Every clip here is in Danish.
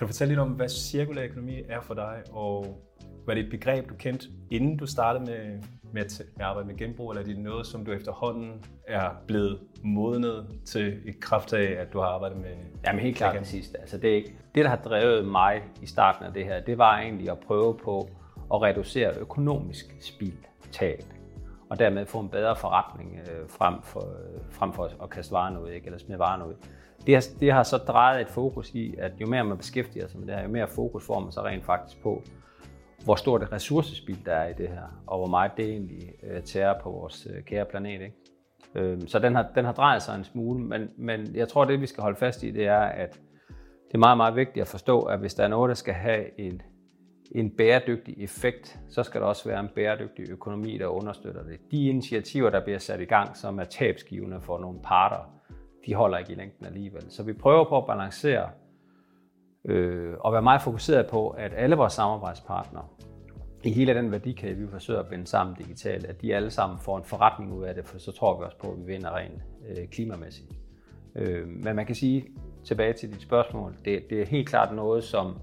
Kan du fortælle lidt om, hvad cirkulær økonomi er for dig, og var det et begreb, du kendte, inden du startede med, med at arbejde med genbrug, eller er det noget, som du efterhånden er blevet modnet til i kraft af, at du har arbejdet med? Jamen helt klart det sidste. Altså det, det, der har drevet mig i starten af det her, det var egentlig at prøve på at reducere økonomisk spildtab og dermed få en bedre forretning øh, frem, for, øh, frem for at kaste varerne ud, ikke? eller smide varerne ud. Det har, det har så drejet et fokus i, at jo mere man beskæftiger sig med det her, jo mere fokus får man så rent faktisk på, hvor stort et ressourcespil der er i det her, og hvor meget det egentlig øh, tærer på vores øh, kære planet. Ikke? Øh, så den har, den har drejet sig en smule, men, men jeg tror, det vi skal holde fast i, det er, at det er meget, meget vigtigt at forstå, at hvis der er noget, der skal have en, en bæredygtig effekt, så skal der også være en bæredygtig økonomi, der understøtter det. De initiativer, der bliver sat i gang, som er tabsgivende for nogle parter, de holder ikke i længden alligevel. Så vi prøver på at balancere øh, og være meget fokuseret på, at alle vores samarbejdspartnere i hele den værdikæde, vi forsøger at binde sammen digitalt, at de alle sammen får en forretning ud af det, for så tror vi også på, at vi vinder rent øh, klimamæssigt. Øh, men man kan sige, tilbage til dit spørgsmål, det, det er helt klart noget, som,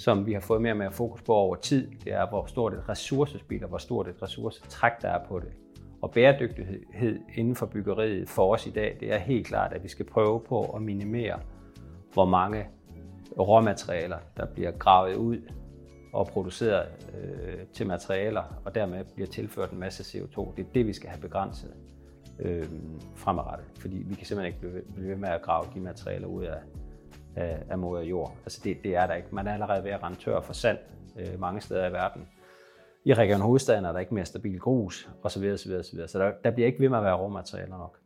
som vi har fået mere og mere fokus på over tid. Det er, hvor stort et ressourcespil og hvor stort et ressourcetræk der er på det. Og bæredygtighed inden for byggeriet for os i dag, det er helt klart, at vi skal prøve på at minimere, hvor mange råmaterialer, der bliver gravet ud og produceret øh, til materialer, og dermed bliver tilført en masse CO2. Det er det, vi skal have begrænset øh, fremadrettet, fordi vi kan simpelthen ikke blive ved med at grave de materialer ud af, Øh, af, af moder jord. Altså det, det er der ikke. Man er allerede ved at rende tør for sand øh, mange steder i verden. I Region Hovedstaden er der ikke mere stabil grus osv. osv., osv. Så der, der bliver ikke ved med at være råmaterialer nok.